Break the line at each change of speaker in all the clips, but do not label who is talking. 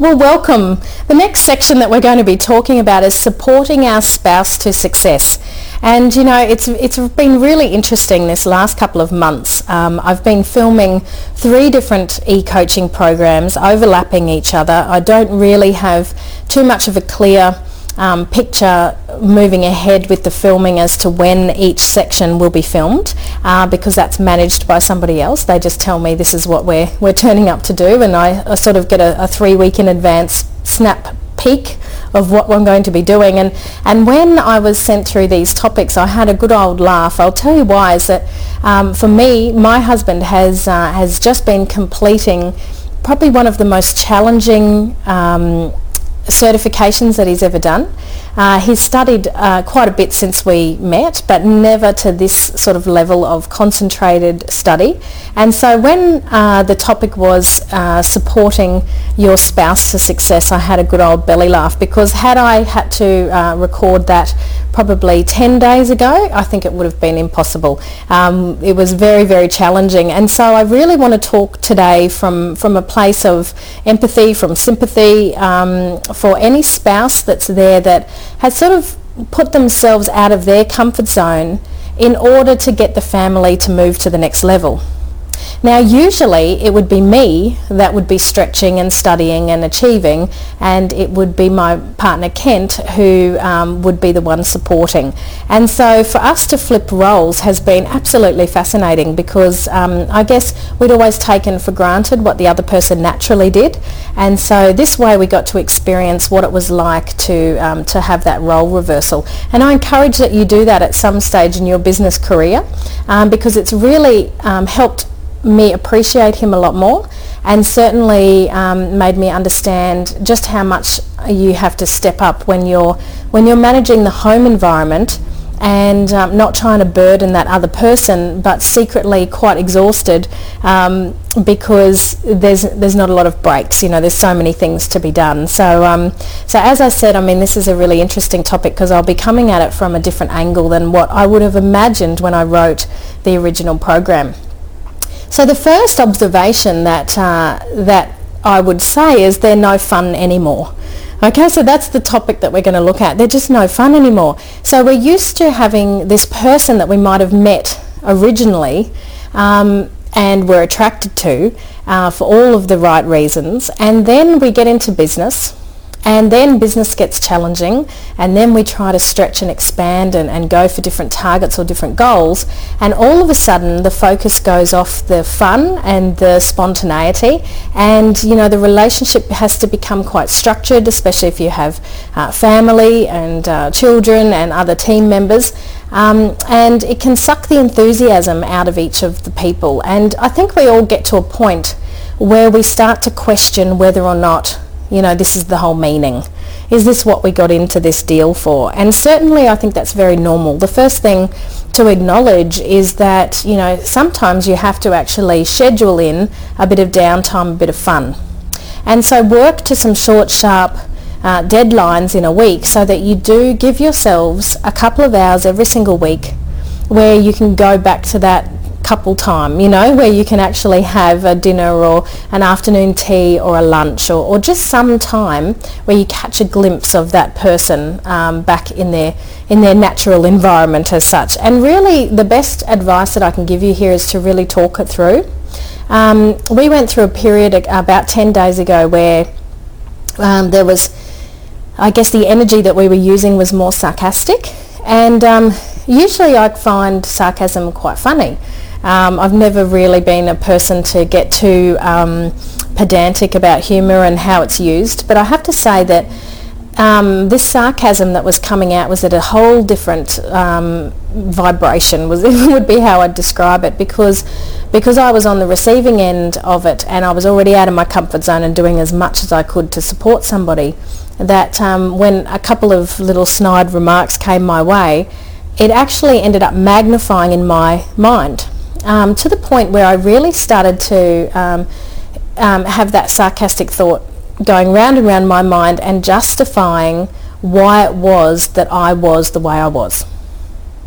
Well, welcome. The next section that we're going to be talking about is supporting our spouse to success. And you know, it's it's been really interesting this last couple of months. Um, I've been filming three different e-coaching programs overlapping each other. I don't really have too much of a clear um, picture moving ahead with the filming as to when each section will be filmed uh, because that's managed by somebody else. They just tell me this is what we're, we're turning up to do and I, I sort of get a, a three week in advance snap peek of what I'm going to be doing. And, and when I was sent through these topics, I had a good old laugh. I'll tell you why is that um, for me, my husband has, uh, has just been completing probably one of the most challenging um, certifications that he's ever done. Uh, he's studied uh, quite a bit since we met, but never to this sort of level of concentrated study. And so when uh, the topic was uh, supporting your spouse to success, I had a good old belly laugh because had I had to uh, record that probably 10 days ago, I think it would have been impossible. Um, it was very, very challenging. And so I really want to talk today from, from a place of empathy, from sympathy um, for any spouse that's there that has sort of put themselves out of their comfort zone in order to get the family to move to the next level. Now usually it would be me that would be stretching and studying and achieving and it would be my partner Kent who um, would be the one supporting. And so for us to flip roles has been absolutely fascinating because um, I guess we'd always taken for granted what the other person naturally did and so this way we got to experience what it was like to, um, to have that role reversal. And I encourage that you do that at some stage in your business career um, because it's really um, helped me appreciate him a lot more and certainly um, made me understand just how much you have to step up when you're when you're managing the home environment and um, not trying to burden that other person but secretly quite exhausted um, because there's there's not a lot of breaks you know there's so many things to be done so um, so as I said I mean this is a really interesting topic because I'll be coming at it from a different angle than what I would have imagined when I wrote the original program. So the first observation that, uh, that I would say is they're no fun anymore. Okay, so that's the topic that we're going to look at. They're just no fun anymore. So we're used to having this person that we might have met originally um, and were attracted to uh, for all of the right reasons. And then we get into business and then business gets challenging and then we try to stretch and expand and, and go for different targets or different goals. And all of a sudden the focus goes off the fun and the spontaneity. And you know the relationship has to become quite structured especially if you have uh, family and uh, children and other team members. Um, and it can suck the enthusiasm out of each of the people. And I think we all get to a point where we start to question whether or not you know, this is the whole meaning. Is this what we got into this deal for? And certainly I think that's very normal. The first thing to acknowledge is that, you know, sometimes you have to actually schedule in a bit of downtime, a bit of fun. And so work to some short, sharp uh, deadlines in a week so that you do give yourselves a couple of hours every single week where you can go back to that couple time, you know, where you can actually have a dinner or an afternoon tea or a lunch or, or just some time where you catch a glimpse of that person um, back in their, in their natural environment as such. And really the best advice that I can give you here is to really talk it through. Um, we went through a period about 10 days ago where um, there was, I guess the energy that we were using was more sarcastic and um, usually I find sarcasm quite funny. Um, I've never really been a person to get too um, pedantic about humour and how it's used, but I have to say that um, this sarcasm that was coming out was at a whole different um, vibration was would be how I'd describe it because because I was on the receiving end of it and I was already out of my comfort zone and doing as much as I could to support somebody that um, when a couple of little snide remarks came my way it actually ended up magnifying in my mind um, to the point where I really started to um, um, have that sarcastic thought going round and round my mind and justifying why it was that I was the way I was.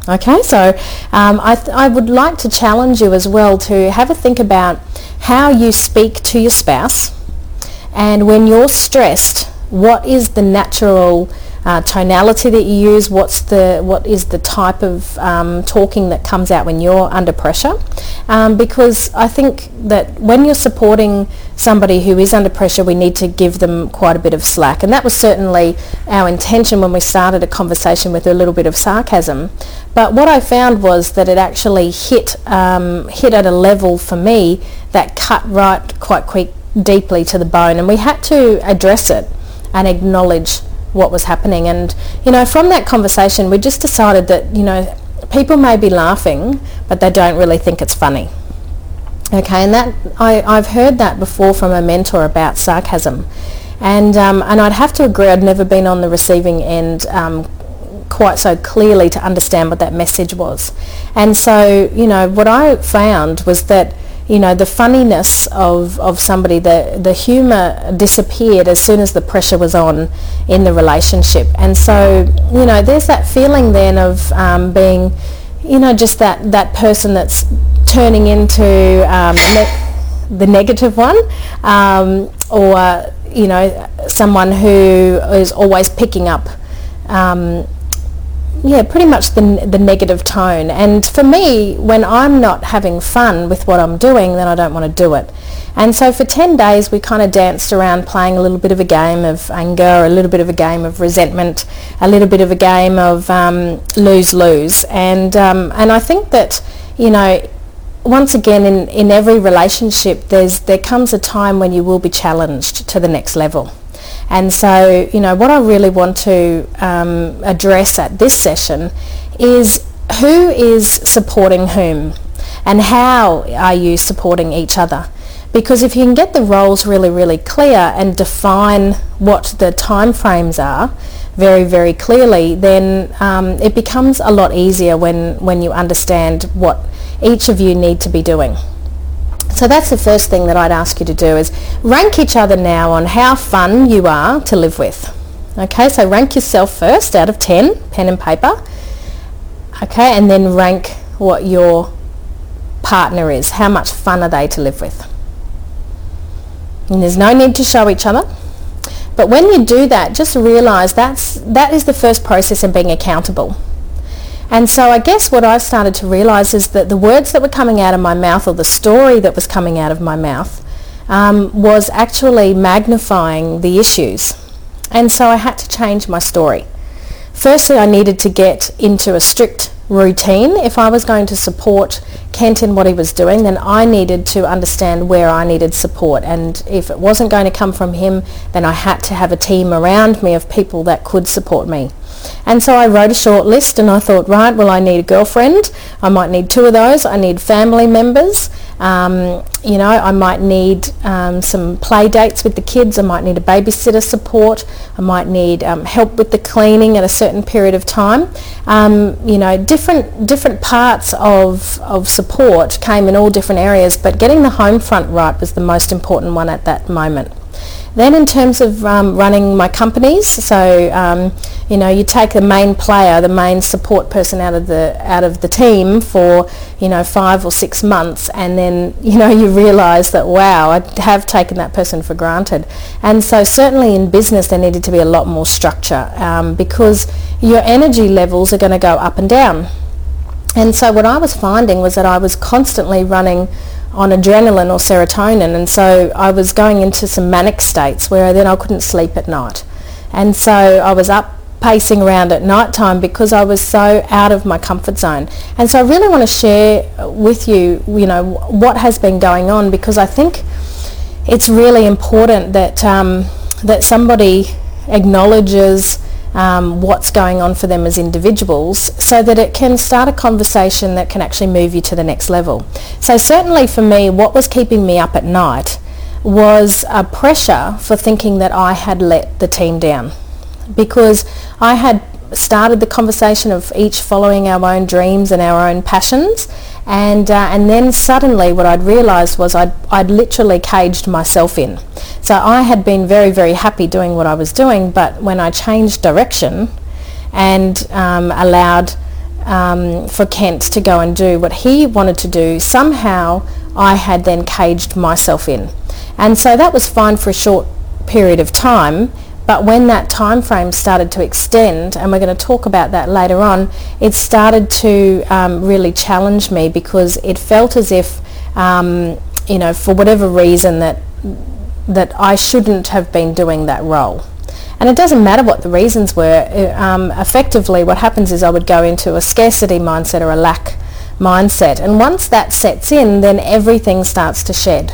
Okay, so um, I, th- I would like to challenge you as well to have a think about how you speak to your spouse And when you're stressed, what is the natural uh, tonality that you use, what's the what is the type of um, talking that comes out when you're under pressure. Um, because I think that when you're supporting somebody who is under pressure, we need to give them quite a bit of slack. And that was certainly our intention when we started a conversation with a little bit of sarcasm. But what I found was that it actually hit um, hit at a level for me that cut right quite quick deeply to the bone, and we had to address it and acknowledge what was happening. And, you know, from that conversation, we just decided that, you know, people may be laughing, but they don't really think it's funny. Okay, and that I, I've heard that before from a mentor about sarcasm. And, um, and I'd have to agree, I'd never been on the receiving end um, quite so clearly to understand what that message was. And so, you know, what I found was that you know, the funniness of, of somebody, the, the humour disappeared as soon as the pressure was on in the relationship. And so, you know, there's that feeling then of um, being, you know, just that, that person that's turning into um, ne- the negative one um, or, you know, someone who is always picking up um, yeah, pretty much the, the negative tone. And for me, when I'm not having fun with what I'm doing, then I don't want to do it. And so for 10 days, we kind of danced around playing a little bit of a game of anger, a little bit of a game of resentment, a little bit of a game of um, lose-lose. And, um, and I think that, you know, once again, in, in every relationship, there's, there comes a time when you will be challenged to the next level. And so, you know, what I really want to um, address at this session is who is supporting whom and how are you supporting each other? Because if you can get the roles really, really clear and define what the time frames are very, very clearly, then um, it becomes a lot easier when, when you understand what each of you need to be doing. So that's the first thing that I'd ask you to do is rank each other now on how fun you are to live with. Okay, so rank yourself first out of 10, pen and paper. Okay, and then rank what your partner is. How much fun are they to live with? And there's no need to show each other. But when you do that, just realize that's, that is the first process in being accountable. And so I guess what I started to realize is that the words that were coming out of my mouth or the story that was coming out of my mouth um, was actually magnifying the issues. And so I had to change my story. Firstly, I needed to get into a strict routine. If I was going to support Kent in what he was doing, then I needed to understand where I needed support. And if it wasn't going to come from him, then I had to have a team around me of people that could support me. And so I wrote a short list and I thought, right, well, I need a girlfriend. I might need two of those. I need family members. Um, you know, I might need um, some play dates with the kids. I might need a babysitter support. I might need um, help with the cleaning at a certain period of time. Um, you know, different different parts of, of support came in all different areas, but getting the home front right was the most important one at that moment. Then in terms of um, running my companies, so um, you know you take the main player, the main support person out of the out of the team for you know five or six months, and then you know you realise that wow, I have taken that person for granted. And so certainly in business there needed to be a lot more structure um, because your energy levels are going to go up and down. And so what I was finding was that I was constantly running on adrenaline or serotonin and so I was going into some manic states where then I couldn't sleep at night. And so I was up pacing around at night time because I was so out of my comfort zone. And so I really want to share with you you know what has been going on because I think it's really important that um, that somebody acknowledges um, what's going on for them as individuals so that it can start a conversation that can actually move you to the next level. So certainly for me, what was keeping me up at night was a pressure for thinking that I had let the team down because I had started the conversation of each following our own dreams and our own passions and uh, and then suddenly what I'd realised was I'd, I'd literally caged myself in. So I had been very very happy doing what I was doing but when I changed direction and um, allowed um, for Kent to go and do what he wanted to do, somehow I had then caged myself in. And so that was fine for a short period of time but when that time frame started to extend, and we're going to talk about that later on, it started to um, really challenge me because it felt as if, um, you know, for whatever reason that that I shouldn't have been doing that role. And it doesn't matter what the reasons were. Um, effectively, what happens is I would go into a scarcity mindset or a lack mindset. And once that sets in, then everything starts to shed.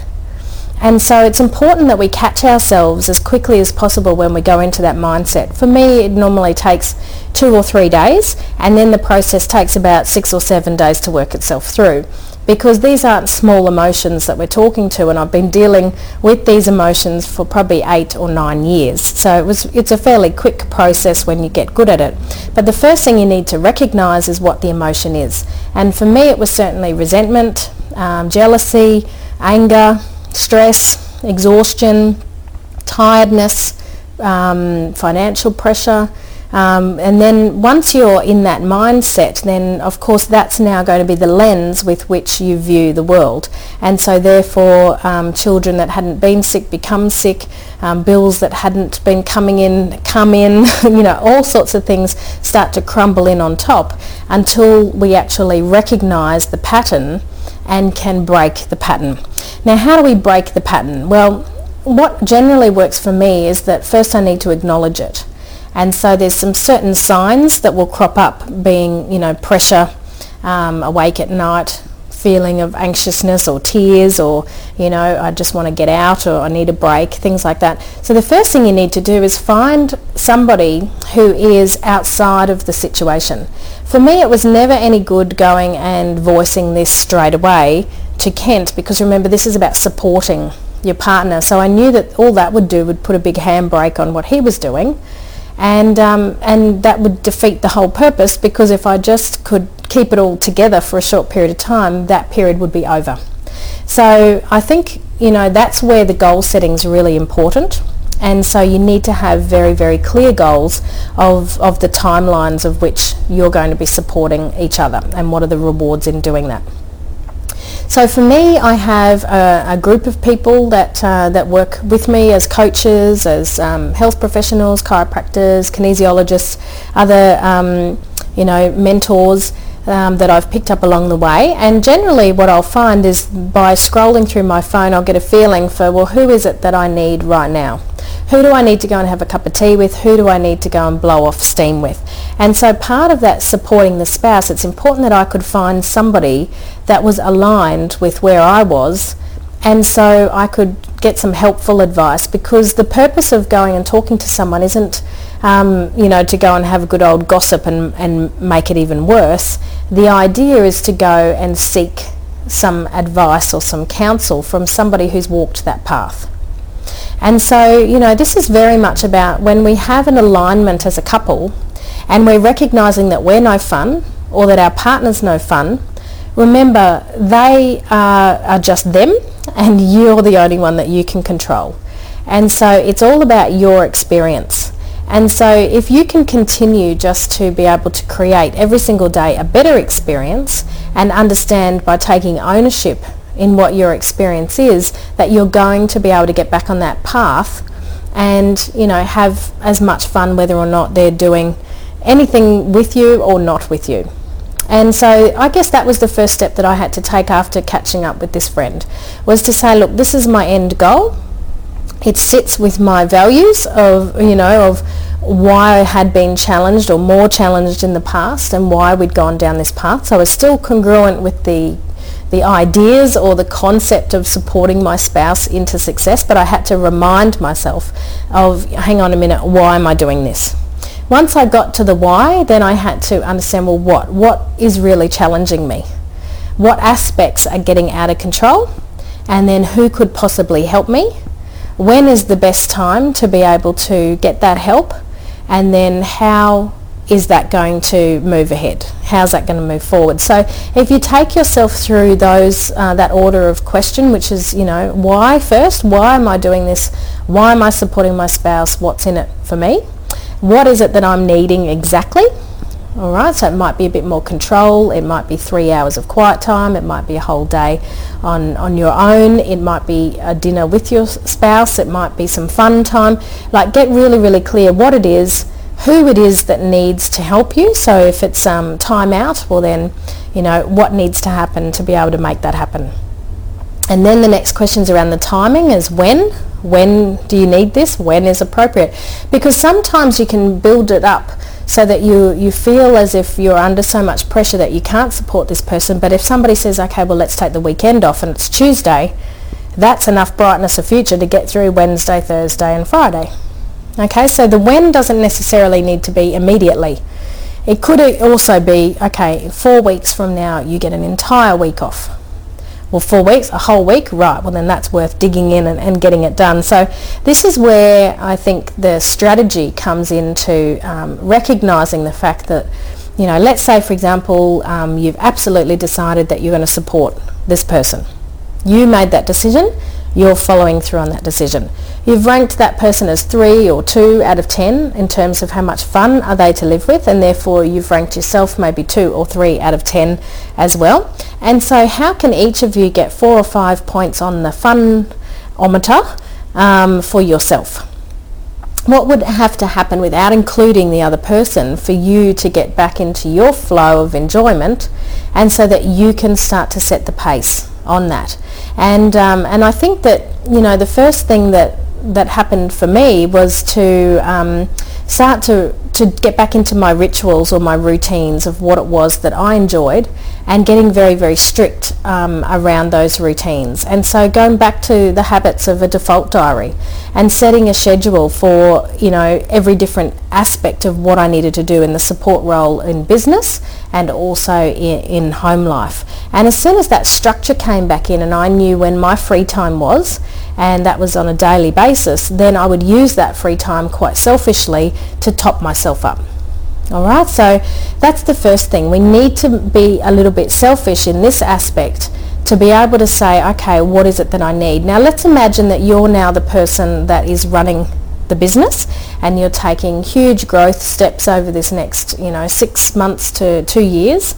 And so it's important that we catch ourselves as quickly as possible when we go into that mindset. For me, it normally takes two or three days, and then the process takes about six or seven days to work itself through. Because these aren't small emotions that we're talking to, and I've been dealing with these emotions for probably eight or nine years. So it was, it's a fairly quick process when you get good at it. But the first thing you need to recognise is what the emotion is. And for me, it was certainly resentment, um, jealousy, anger, stress, exhaustion, tiredness, um, financial pressure. Um, and then once you're in that mindset, then of course that's now going to be the lens with which you view the world. And so therefore um, children that hadn't been sick become sick, um, bills that hadn't been coming in come in, you know, all sorts of things start to crumble in on top until we actually recognise the pattern and can break the pattern. Now how do we break the pattern? Well, what generally works for me is that first I need to acknowledge it. And so there's some certain signs that will crop up being, you know, pressure, um, awake at night, feeling of anxiousness or tears or, you know, I just want to get out or I need a break, things like that. So the first thing you need to do is find somebody who is outside of the situation. For me, it was never any good going and voicing this straight away to Kent because remember, this is about supporting your partner. So I knew that all that would do would put a big handbrake on what he was doing and um, and that would defeat the whole purpose because if I just could keep it all together for a short period of time, that period would be over. So I think you know that's where the goal setting is really important. And so you need to have very, very clear goals of, of the timelines of which you're going to be supporting each other and what are the rewards in doing that. So for me, I have a, a group of people that, uh, that work with me as coaches, as um, health professionals, chiropractors, kinesiologists, other um, you know, mentors um, that I've picked up along the way. And generally what I'll find is by scrolling through my phone, I'll get a feeling for, well, who is it that I need right now? Who do I need to go and have a cup of tea with? Who do I need to go and blow off steam with? And so part of that supporting the spouse, it's important that I could find somebody that was aligned with where I was and so I could get some helpful advice because the purpose of going and talking to someone isn't um, you know to go and have a good old gossip and, and make it even worse the idea is to go and seek some advice or some counsel from somebody who's walked that path and so, you know, this is very much about when we have an alignment as a couple and we're recognizing that we're no fun or that our partner's no fun, remember they are, are just them and you're the only one that you can control. And so it's all about your experience. And so if you can continue just to be able to create every single day a better experience and understand by taking ownership in what your experience is that you're going to be able to get back on that path and you know have as much fun whether or not they're doing anything with you or not with you. And so I guess that was the first step that I had to take after catching up with this friend was to say, look, this is my end goal. It sits with my values of, you know, of why I had been challenged or more challenged in the past and why we'd gone down this path. So I was still congruent with the the ideas or the concept of supporting my spouse into success, but I had to remind myself of, hang on a minute, why am I doing this? Once I got to the why, then I had to understand, well, what? What is really challenging me? What aspects are getting out of control? And then who could possibly help me? When is the best time to be able to get that help? And then how is that going to move ahead? How's that going to move forward? So if you take yourself through those, uh, that order of question, which is, you know, why first? Why am I doing this? Why am I supporting my spouse? What's in it for me? What is it that I'm needing exactly? All right, so it might be a bit more control. It might be three hours of quiet time. It might be a whole day on, on your own. It might be a dinner with your spouse. It might be some fun time. Like get really, really clear what it is, who it is that needs to help you. So if it's um, time out, well then, you know, what needs to happen to be able to make that happen. And then the next questions around the timing is when. When do you need this? When is appropriate? Because sometimes you can build it up so that you, you feel as if you're under so much pressure that you can't support this person. But if somebody says, okay, well, let's take the weekend off and it's Tuesday, that's enough brightness of future to get through Wednesday, Thursday and Friday. Okay, so the when doesn't necessarily need to be immediately. It could also be, okay, four weeks from now you get an entire week off well, four weeks, a whole week, right, well then that's worth digging in and, and getting it done. So this is where I think the strategy comes into um, recognising the fact that, you know, let's say for example, um, you've absolutely decided that you're going to support this person. You made that decision, you're following through on that decision. You've ranked that person as three or two out of ten in terms of how much fun are they to live with and therefore you've ranked yourself maybe two or three out of ten as well. And so how can each of you get four or five points on the funometer um, for yourself? What would have to happen without including the other person for you to get back into your flow of enjoyment and so that you can start to set the pace on that? And, um, and I think that, you know, the first thing that that happened for me was to um, start to, to get back into my rituals or my routines of what it was that I enjoyed and getting very, very strict um, around those routines. And so going back to the habits of a default diary and setting a schedule for, you know, every different aspect of what I needed to do in the support role in business and also in, in home life. And as soon as that structure came back in and I knew when my free time was, and that was on a daily basis, then I would use that free time quite selfishly to top myself up. All right, so that's the first thing. We need to be a little bit selfish in this aspect to be able to say, okay, what is it that I need? Now let's imagine that you're now the person that is running the business and you're taking huge growth steps over this next, you know, six months to two years.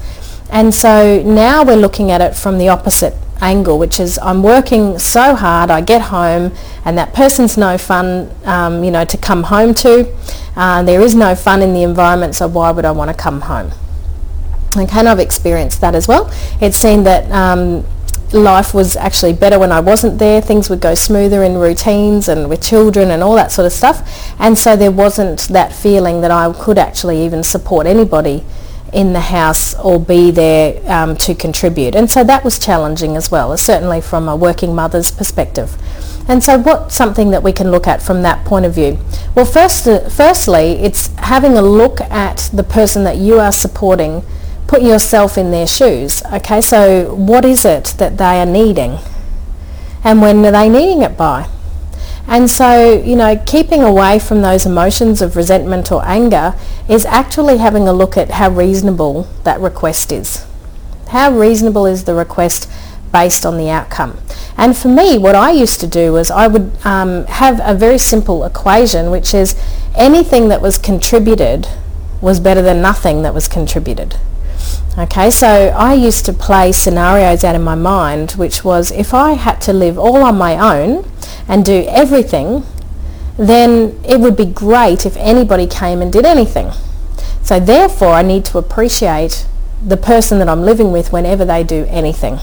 And so now we're looking at it from the opposite angle, which is I'm working so hard, I get home, and that person's no fun, um, you know, to come home to. Uh, there is no fun in the environment, so why would I want to come home? And kind of experienced that as well. It seemed that um, life was actually better when I wasn't there. Things would go smoother in routines and with children and all that sort of stuff. And so there wasn't that feeling that I could actually even support anybody in the house or be there um, to contribute. And so that was challenging as well, certainly from a working mother's perspective. And so what's something that we can look at from that point of view? Well, first, uh, firstly, it's having a look at the person that you are supporting. Put yourself in their shoes. Okay, so what is it that they are needing? And when are they needing it by? And so, you know, keeping away from those emotions of resentment or anger is actually having a look at how reasonable that request is. How reasonable is the request based on the outcome? And for me, what I used to do was I would um, have a very simple equation, which is anything that was contributed was better than nothing that was contributed. Okay, so I used to play scenarios out in my mind, which was if I had to live all on my own and do everything, then it would be great if anybody came and did anything. So therefore, I need to appreciate the person that I'm living with whenever they do anything.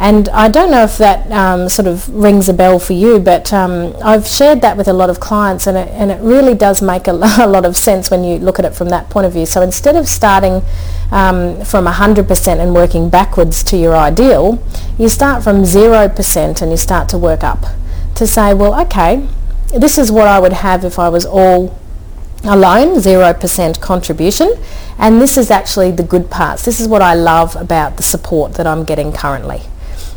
And I don't know if that um, sort of rings a bell for you, but um, I've shared that with a lot of clients and it, and it really does make a, a, lot of sense when you look at it from that point of view. So instead of starting um, from 100% and working backwards to your ideal, you start from 0% and you start to work up to say, well, okay, this is what I would have if I was all alone, 0% contribution. And this is actually the good parts. This is what I love about the support that I'm getting currently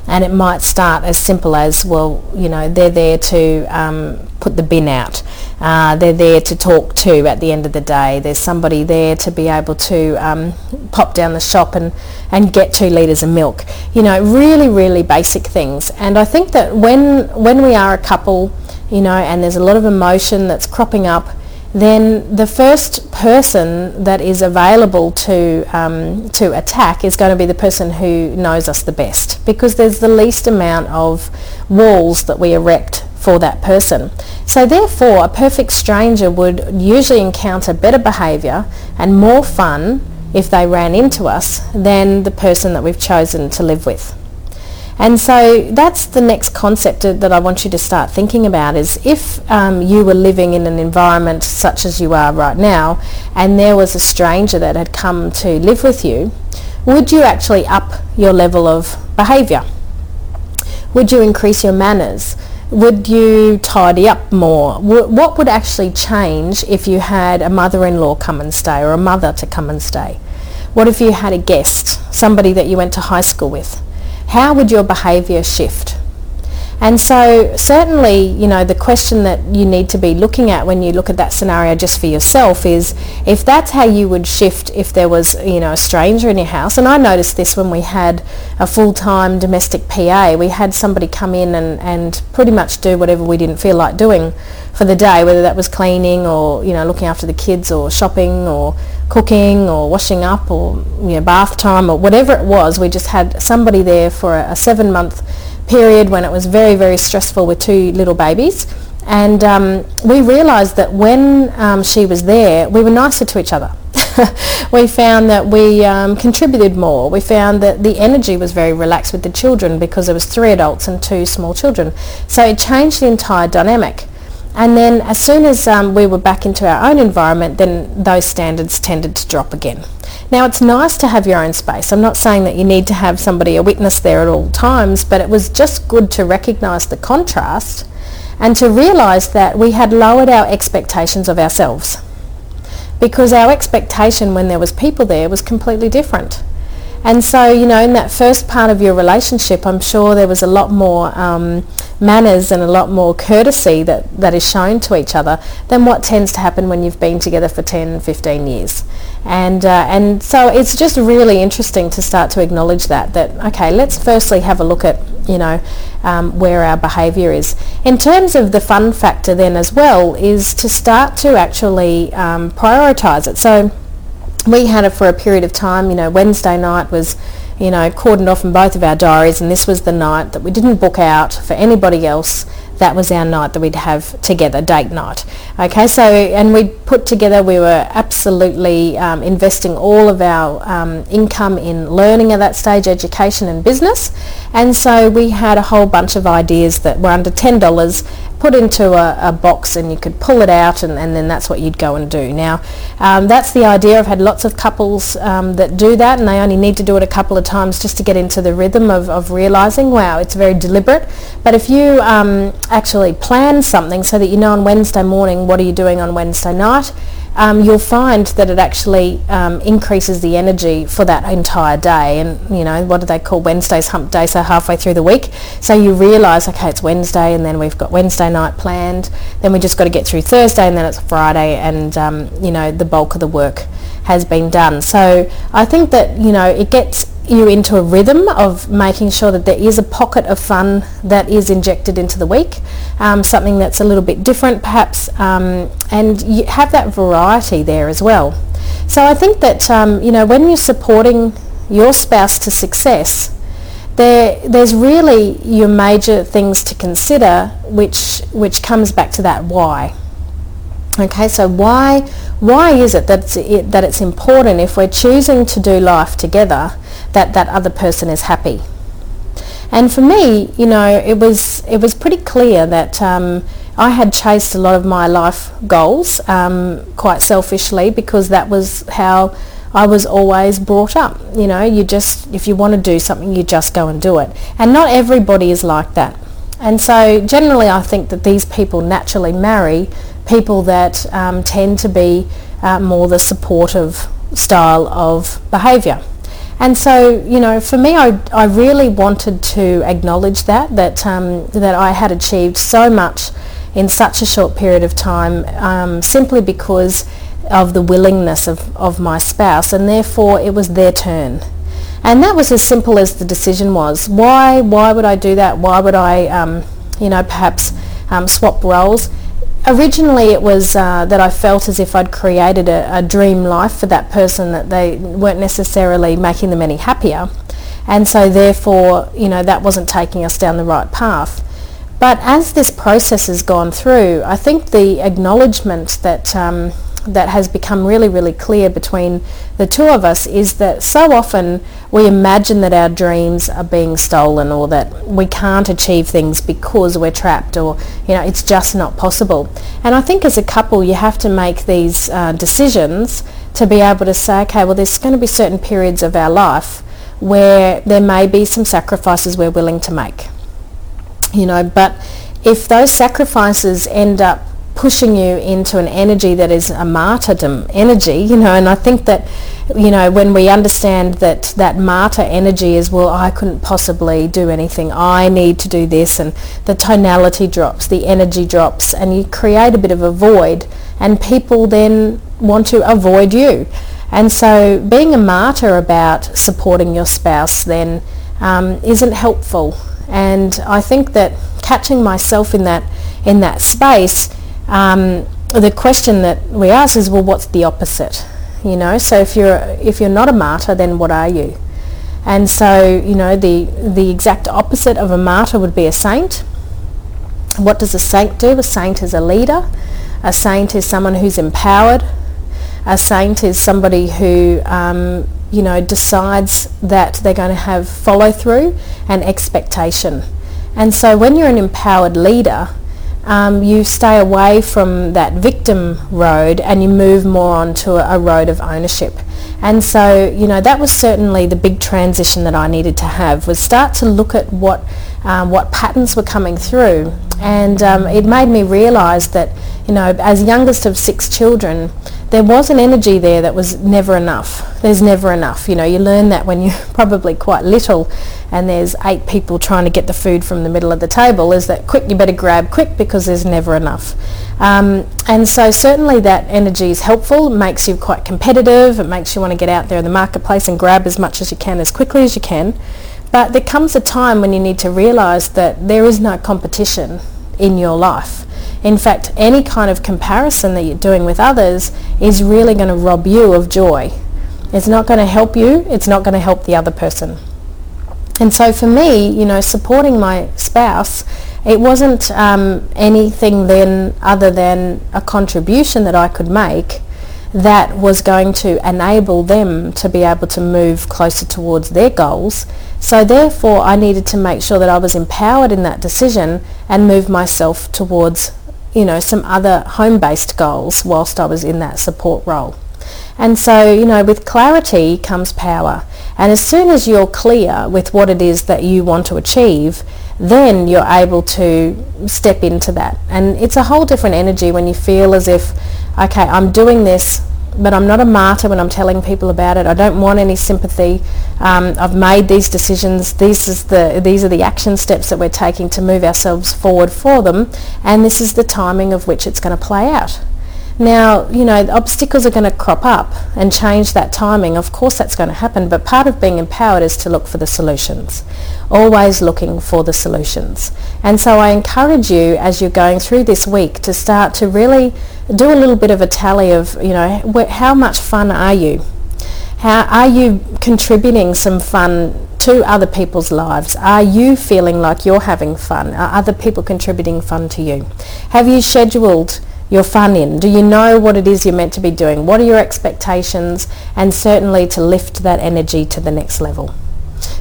and it might start as simple as well you know they're there to um, put the bin out. Uh, they're there to talk to at the end of the day. There's somebody there to be able to um, pop down the shop and and get two litres of milk. You know really really basic things. And I think that when when we are a couple you know and there's a lot of emotion that's cropping up then the first person that is available to, um, to attack is going to be the person who knows us the best because there's the least amount of walls that we erect for that person. So therefore, a perfect stranger would usually encounter better behaviour and more fun if they ran into us than the person that we've chosen to live with. And so that's the next concept that I want you to start thinking about is if um, you were living in an environment such as you are right now and there was a stranger that had come to live with you, would you actually up your level of behaviour? Would you increase your manners? Would you tidy up more? What would actually change if you had a mother-in-law come and stay or a mother to come and stay? What if you had a guest, somebody that you went to high school with? How would your behaviour shift? And so certainly, you know, the question that you need to be looking at when you look at that scenario just for yourself is if that's how you would shift if there was, you know, a stranger in your house. And I noticed this when we had a full-time domestic PA. We had somebody come in and, and pretty much do whatever we didn't feel like doing for the day, whether that was cleaning or, you know, looking after the kids or shopping or cooking or washing up or, you know, bath time or whatever it was. We just had somebody there for a, a seven-month period when it was very, very stressful with two little babies. And um, we realised that when um, she was there, we were nicer to each other. we found that we um, contributed more. We found that the energy was very relaxed with the children because there was three adults and two small children. So it changed the entire dynamic. And then as soon as um, we were back into our own environment, then those standards tended to drop again. Now it's nice to have your own space. I'm not saying that you need to have somebody, a witness there at all times, but it was just good to recognise the contrast and to realise that we had lowered our expectations of ourselves. Because our expectation when there was people there was completely different. And so, you know, in that first part of your relationship, I'm sure there was a lot more um, manners and a lot more courtesy that, that is shown to each other than what tends to happen when you've been together for 10, 15 years. And, uh, and so it's just really interesting to start to acknowledge that, that, okay, let's firstly have a look at, you know, um, where our behaviour is. In terms of the fun factor then as well, is to start to actually um, prioritise it. So we had it for a period of time. You know, Wednesday night was, you know, cordoned off in both of our diaries, and this was the night that we didn't book out for anybody else. That was our night that we'd have together, date night. Okay, so and we put together. We were absolutely um, investing all of our um, income in learning at that stage, education and business, and so we had a whole bunch of ideas that were under ten dollars put into a, a, box and you could pull it out and, and, then that's what you'd go and do. Now um, that's the idea. I've had lots of couples um, that do that and they only need to do it a couple of times just to get into the rhythm of, of realising, wow, it's very deliberate. But if you um, actually plan something so that you know on Wednesday morning what are you doing on Wednesday night, um, you'll find that it actually um, increases the energy for that entire day. And you know, what do they call Wednesday's hump day? So halfway through the week, so you realise, okay, it's Wednesday, and then we've got Wednesday night planned. Then we just got to get through Thursday, and then it's Friday, and um, you know, the bulk of the work has been done. So I think that you know, it gets you into a rhythm of making sure that there is a pocket of fun that is injected into the week, um, something that's a little bit different perhaps, um, and you have that variety there as well. So I think that um, you know when you're supporting your spouse to success, there there's really your major things to consider, which which comes back to that why. Okay, so why why is it that it's, it, that it's important if we're choosing to do life together that that other person is happy? And for me, you know, it was it was pretty clear that um, I had chased a lot of my life goals um, quite selfishly because that was how I was always brought up. You know, you just if you want to do something, you just go and do it. And not everybody is like that. And so generally, I think that these people naturally marry people that um, tend to be uh, more the supportive style of behaviour. And so, you know, for me, I, I really wanted to acknowledge that, that, um, that I had achieved so much in such a short period of time um, simply because of the willingness of, of my spouse and therefore it was their turn. And that was as simple as the decision was. Why, why would I do that? Why would I, um, you know, perhaps um, swap roles? Originally it was uh, that I felt as if I'd created a, a, dream life for that person that they weren't necessarily making them any happier. And so therefore, you know, that wasn't taking us down the right path. But as this process has gone through, I think the acknowledgement that um, that has become really, really clear between the two of us is that so often we imagine that our dreams are being stolen or that we can't achieve things because we're trapped or, you know, it's just not possible. And I think as a couple you have to make these uh, decisions to be able to say, okay, well there's going to be certain periods of our life where there may be some sacrifices we're willing to make. You know, but if those sacrifices end up pushing you into an energy that is a martyrdom energy, you know, and I think that, you know, when we understand that that martyr energy is, well, I couldn't possibly do anything, I need to do this, and the tonality drops, the energy drops, and you create a bit of a void, and people then want to avoid you. And so being a martyr about supporting your spouse then um, isn't helpful. And I think that catching myself in that in that space, um, the question that we ask is, well, what's the opposite? You know, so if you're if you're not a martyr, then what are you? And so, you know, the the exact opposite of a martyr would be a saint. What does a saint do? A saint is a leader. A saint is someone who's empowered, a saint is somebody who, um, you know, decides that they're going to have follow through and expectation. And so when you're an empowered leader, um, you stay away from that victim road and you move more onto a, road of ownership. And so, you know, that was certainly the big transition that I needed to have was start to look at what um, what patterns were coming through. And um, it made me realise that, you know, as youngest of six children, there was an energy there that was never enough. There's never enough. You know, you learn that when you're probably quite little and there's eight people trying to get the food from the middle of the table is that quick, you better grab quick because there's never enough. Um, and so certainly that energy is helpful. It makes you quite competitive. It makes you want to get out there in the marketplace and grab as much as you can as quickly as you can. But there comes a time when you need to realise that there is no competition in your life. In fact, any kind of comparison that you're doing with others is really going to rob you of joy. It's not going to help you. It's not going to help the other person. And so for me, you know, supporting my spouse, it wasn't um, anything then other than a contribution that I could make that was going to enable them to be able to move closer towards their goals. So therefore I needed to make sure that I was empowered in that decision and move myself towards you know, some other home-based goals whilst I was in that support role. And so, you know, with clarity comes power. And as soon as you're clear with what it is that you want to achieve, then you're able to step into that. And it's a whole different energy when you feel as if, okay, I'm doing this but I'm not a martyr when I'm telling people about it. I don't want any sympathy. Um, I've made these decisions. Is the these are the action steps that we're taking to move ourselves forward for them, and this is the timing of which it's going to play out. Now, you know, obstacles are going to crop up and change that timing. Of course that's going to happen, but part of being empowered is to look for the solutions. Always looking for the solutions. And so I encourage you as you're going through this week to start to really do a little bit of a tally of, you know, wh- how much fun are you? How are you contributing some fun to other people's lives? Are you feeling like you're having fun? Are other people contributing fun to you? Have you scheduled your fun in? Do you know what it is you're meant to be doing? What are your expectations? And certainly to lift that energy to the next level.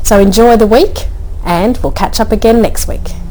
So enjoy the week and we'll catch up again next week.